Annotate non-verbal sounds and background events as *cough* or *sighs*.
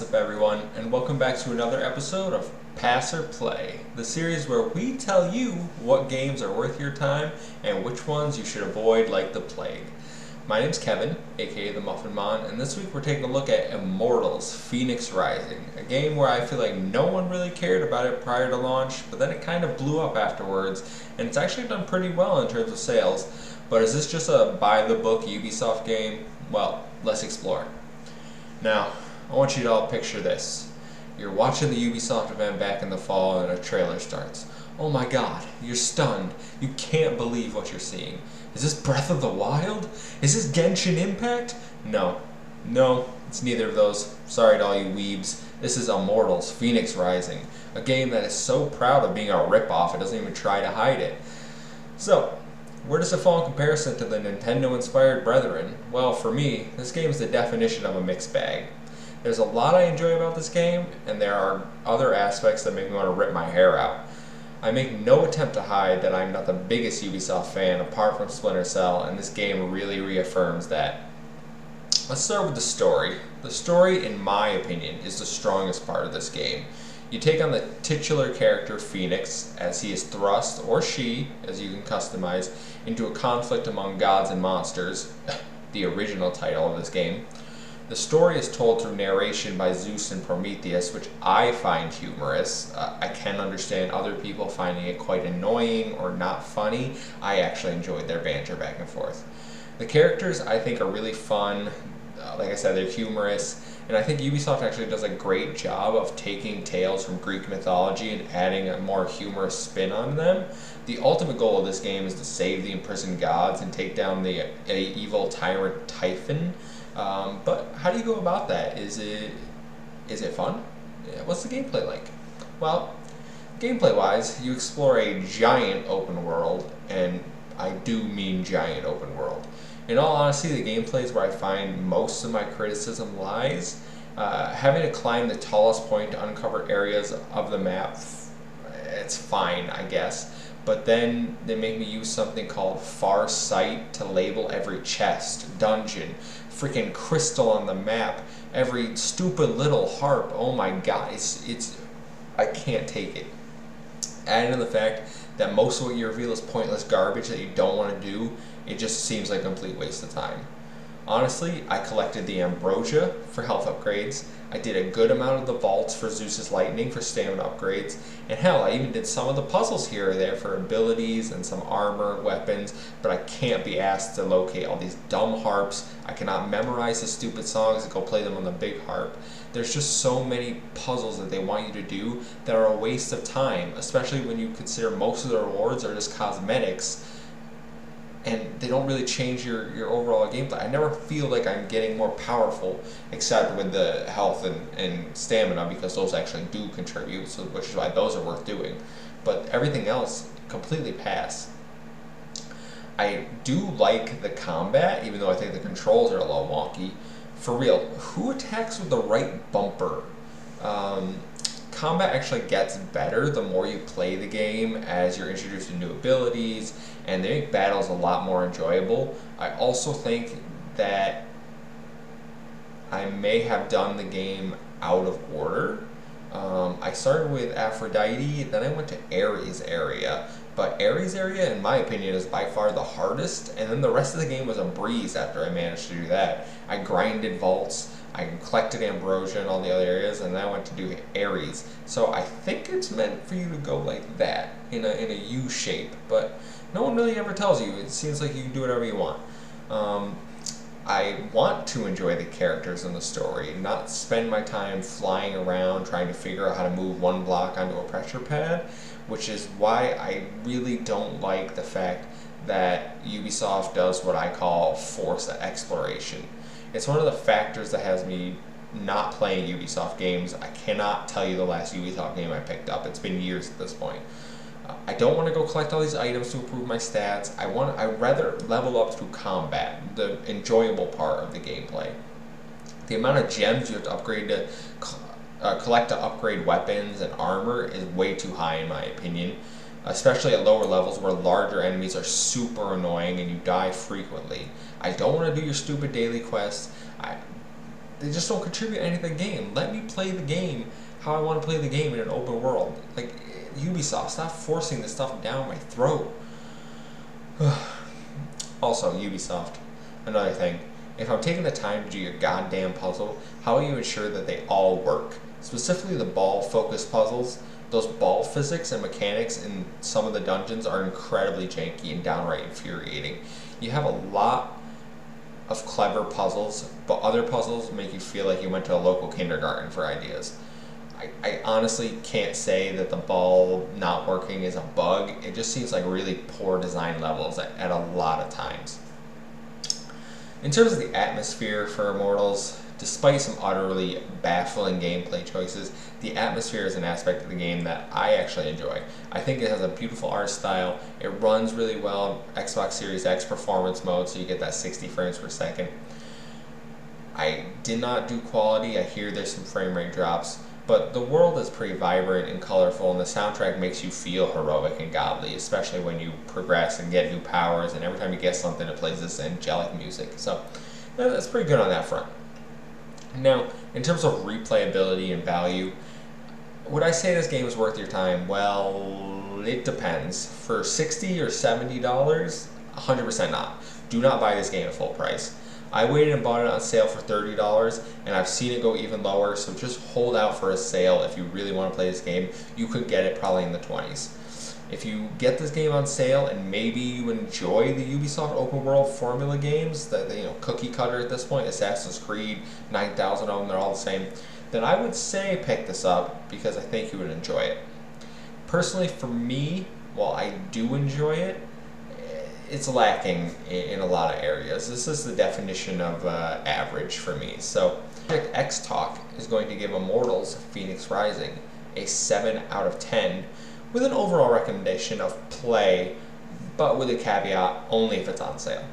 Up, everyone, and welcome back to another episode of Pass or Play, the series where we tell you what games are worth your time and which ones you should avoid like the plague. My name's Kevin, aka the Muffin Mon, and this week we're taking a look at Immortals Phoenix Rising, a game where I feel like no one really cared about it prior to launch, but then it kind of blew up afterwards, and it's actually done pretty well in terms of sales. But is this just a buy the book Ubisoft game? Well, let's explore. Now, I want you to all picture this. You're watching the Ubisoft event back in the fall and a trailer starts. Oh my god, you're stunned. You can't believe what you're seeing. Is this Breath of the Wild? Is this Genshin Impact? No. No, it's neither of those. Sorry to all you weebs. This is Immortals Phoenix Rising, a game that is so proud of being a ripoff it doesn't even try to hide it. So, where does it fall in comparison to the Nintendo inspired Brethren? Well, for me, this game is the definition of a mixed bag. There's a lot I enjoy about this game, and there are other aspects that make me want to rip my hair out. I make no attempt to hide that I'm not the biggest Ubisoft fan apart from Splinter Cell, and this game really reaffirms that. Let's start with the story. The story, in my opinion, is the strongest part of this game. You take on the titular character Phoenix as he is thrust, or she, as you can customize, into a conflict among gods and monsters, *laughs* the original title of this game. The story is told through narration by Zeus and Prometheus, which I find humorous. Uh, I can understand other people finding it quite annoying or not funny. I actually enjoyed their banter back and forth. The characters I think are really fun. Like I said, they're humorous. And I think Ubisoft actually does a great job of taking tales from Greek mythology and adding a more humorous spin on them. The ultimate goal of this game is to save the imprisoned gods and take down the uh, evil tyrant Typhon. Um, but how do you go about that? Is it is it fun? What's the gameplay like? Well, gameplay wise, you explore a giant open world, and I do mean giant open world. In all honesty, the gameplay is where I find most of my criticism lies. Uh, having to climb the tallest point to uncover areas of the map, it's fine, I guess. But then they make me use something called Far Sight to label every chest, dungeon, freaking crystal on the map, every stupid little harp. Oh my god, it's, it's I can't take it. Add in the fact that most of what you reveal is pointless garbage that you don't want to do, it just seems like a complete waste of time. Honestly, I collected the Ambrosia for health upgrades. I did a good amount of the vaults for Zeus's Lightning for stamina upgrades. And hell, I even did some of the puzzles here or there for abilities and some armor, weapons, but I can't be asked to locate all these dumb harps. I cannot memorize the stupid songs and go play them on the big harp. There's just so many puzzles that they want you to do that are a waste of time, especially when you consider most of the rewards are just cosmetics and they don't really change your, your overall gameplay. I never feel like I'm getting more powerful except with the health and, and stamina because those actually do contribute, so which is why those are worth doing. But everything else completely pass. I do like the combat, even though I think the controls are a little wonky. For real, who attacks with the right bumper? Um, combat actually gets better the more you play the game as you're introduced to new abilities and they make battles a lot more enjoyable. I also think that I may have done the game out of order. Um, I started with Aphrodite, then I went to Ares area. But Ares area, in my opinion, is by far the hardest, and then the rest of the game was a breeze after I managed to do that. I grinded vaults, I collected Ambrosia and all the other areas, and then I went to do Ares. So I think it's meant for you to go like that, in a, in a U shape, but no one really ever tells you. It seems like you can do whatever you want. Um, I want to enjoy the characters in the story, not spend my time flying around trying to figure out how to move one block onto a pressure pad, which is why I really don't like the fact that Ubisoft does what I call force exploration it's one of the factors that has me not playing Ubisoft games. I cannot tell you the last Ubisoft game I picked up. It's been years at this point. Uh, I don't want to go collect all these items to improve my stats. I want I rather level up through combat, the enjoyable part of the gameplay. The amount of gems you have to upgrade to uh, collect to upgrade weapons and armor is way too high in my opinion especially at lower levels where larger enemies are super annoying and you die frequently. I don't want to do your stupid daily quests. I, they just don't contribute anything to the game. Let me play the game how I want to play the game in an open world. Like Ubisoft, stop forcing this stuff down my throat. *sighs* also, Ubisoft, another thing. If I'm taking the time to do your goddamn puzzle, how will you ensure that they all work? Specifically, the ball focused puzzles. Those ball physics and mechanics in some of the dungeons are incredibly janky and downright infuriating. You have a lot of clever puzzles, but other puzzles make you feel like you went to a local kindergarten for ideas. I, I honestly can't say that the ball not working is a bug. It just seems like really poor design levels at, at a lot of times. In terms of the atmosphere for Immortals, despite some utterly baffling gameplay choices, the atmosphere is an aspect of the game that I actually enjoy. I think it has a beautiful art style, it runs really well in Xbox Series X performance mode, so you get that 60 frames per second. I did not do quality, I hear there's some frame rate drops, but the world is pretty vibrant and colorful, and the soundtrack makes you feel heroic and godly, especially when you progress and get new powers, and every time you get something, it plays this angelic music. So that's pretty good on that front. Now, in terms of replayability and value, would I say this game is worth your time? Well, it depends. For 60 or 70 dollars, 100% not. Do not buy this game at full price. I waited and bought it on sale for $30 and I've seen it go even lower, so just hold out for a sale if you really want to play this game. You could get it probably in the 20s. If you get this game on sale and maybe you enjoy the Ubisoft open world formula games, that you know cookie cutter at this point, Assassin's Creed, 9,000 of them, they're all the same, then I would say pick this up because I think you would enjoy it. Personally, for me, while I do enjoy it, it's lacking in a lot of areas. This is the definition of uh, average for me. So, Project X Talk is going to give Immortals Phoenix Rising a 7 out of 10 with an overall recommendation of play, but with a caveat only if it's on sale.